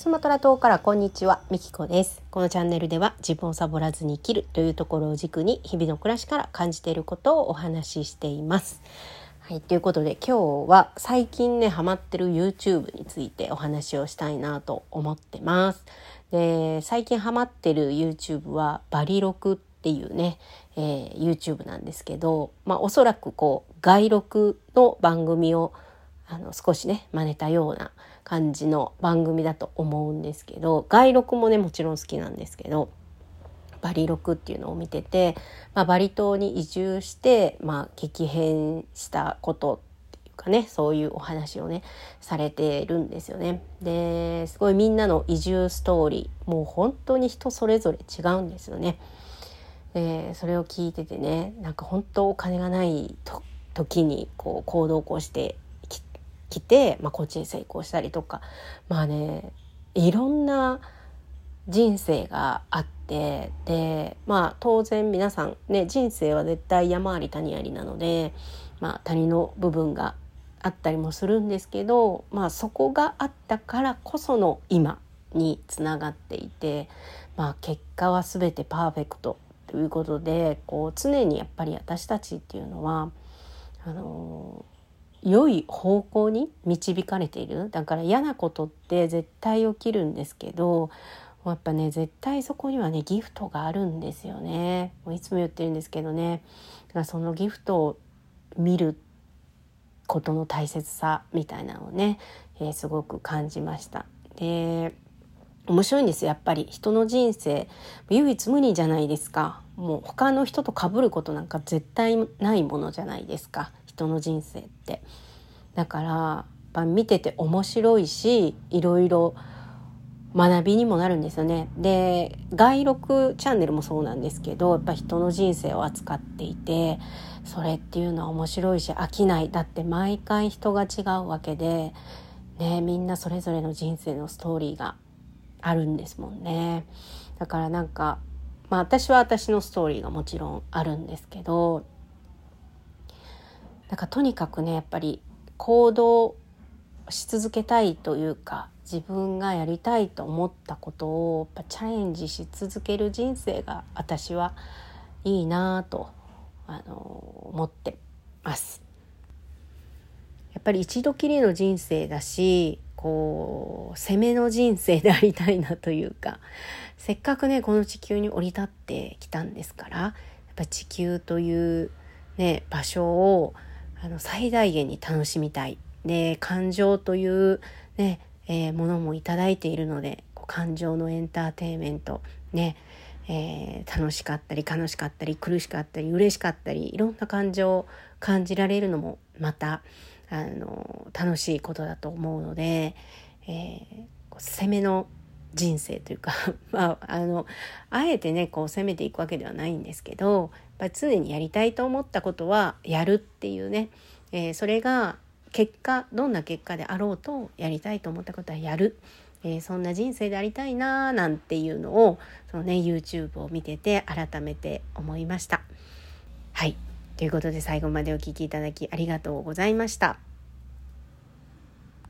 スマトラ島からこんにちは、みきこです。このチャンネルでは自分をサボらずに生きるというところを軸に日々の暮らしから感じていることをお話ししています。はい、ということで今日は最近ねハマってる YouTube についてお話をしたいなと思ってます。で最近ハマってる YouTube はバリロクっていうね、えー YouTube なんですけど、まあおそらくこう外録の番組をあの少しね真似たような感じの番組だと思うんですけど外録もねもちろん好きなんですけどバリ録っていうのを見てて、まあ、バリ島に移住して、まあ、激変したことっていうかねそういうお話をねされてるんですよね。ですごいみんなの移住ストーリーもう本当に人それぞれ違うんですよね。でそれを聞いててねなんか本当お金がない時にこう行動を起こしてきて、まあ、こっちに成功したりとかまあねいろんな人生があってでまあ当然皆さんね人生は絶対山あり谷ありなので、まあ、谷の部分があったりもするんですけど、まあ、そこがあったからこその今につながっていて、まあ、結果は全てパーフェクトということでこう常にやっぱり私たちっていうのはあの良い方向に導かれている。だから嫌なことって絶対起きるんですけどやっぱね絶対そこにはねギフトがあるんですよね。もういつも言ってるんですけどね。だからそのギフトを見ることの大切さみたいなのをね、えーすごく感じました。で面白いんですやっぱり。人の人生唯一無二じゃないですか。もう他の人と被ることなんか絶対ないものじゃないですか。人の人生って。だからやっぱ見てて面白いしいろいろ学びにもなるんですよね。で外録チャンネルもそうなんですけどやっぱ人の人生を扱っていてそれっていうのは面白いし飽きない。だって毎回人が違うわけで、ね、みんなそれぞれの人生のストーリーがあるんですもんねだからなんかまあ私は私のストーリーがもちろんあるんですけどなんかとにかくねやっぱり行動し続けたいというか自分がやりたいと思ったことをやっぱチャレンジし続ける人生が私はいいなぁとあの思ってます。やっぱり一度きりの人生だしこう攻めの人生でありたいなというかせっかくねこの地球に降り立ってきたんですからやっぱ地球という、ね、場所をあの最大限に楽しみたい。で感情という、ねえーものもいいているのでこう感情のエンターテインメントねえー楽しかったり悲しかったり苦しかったり嬉しかったりいろんな感情を感じられるのもまたあの楽しいことだと思うので、えー攻めの人生というか まああのあえてねこう攻めていくわけではないんですけどやっぱ常にやりたいと思ったことはやるっていうね、えーそれが結果どんな結果であろうとやりたいと思ったことはやる。えーそんな人生でありたいなーなんていうのをそのね YouTube を見てて改めて思いました。はいということで最後までお聴きいただきありがとうございました。